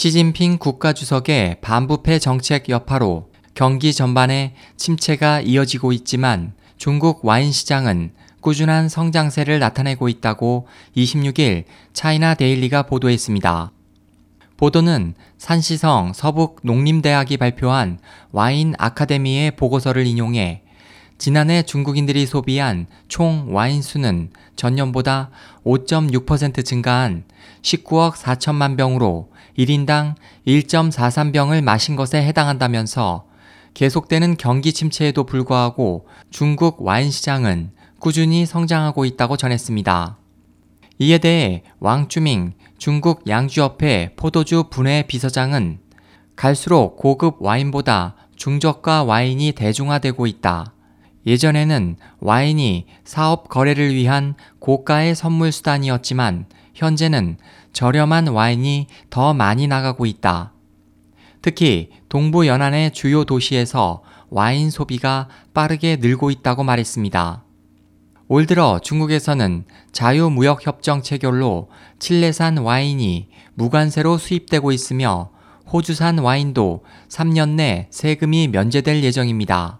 시진핑 국가주석의 반부패 정책 여파로 경기 전반에 침체가 이어지고 있지만 중국 와인 시장은 꾸준한 성장세를 나타내고 있다고 26일 차이나 데일리가 보도했습니다. 보도는 산시성 서북 농림대학이 발표한 와인 아카데미의 보고서를 인용해 지난해 중국인들이 소비한 총 와인 수는 전년보다 5.6% 증가한 19억 4천만 병으로 1인당 1.43병을 마신 것에 해당한다면서 계속되는 경기 침체에도 불구하고 중국 와인 시장은 꾸준히 성장하고 있다고 전했습니다. 이에 대해 왕주밍 중국 양주협회 포도주 분해 비서장은 갈수록 고급 와인보다 중저가 와인이 대중화되고 있다. 예전에는 와인이 사업 거래를 위한 고가의 선물 수단이었지만 현재는 저렴한 와인이 더 많이 나가고 있다. 특히 동부 연안의 주요 도시에서 와인 소비가 빠르게 늘고 있다고 말했습니다. 올 들어 중국에서는 자유무역협정 체결로 칠레산 와인이 무관세로 수입되고 있으며 호주산 와인도 3년 내 세금이 면제될 예정입니다.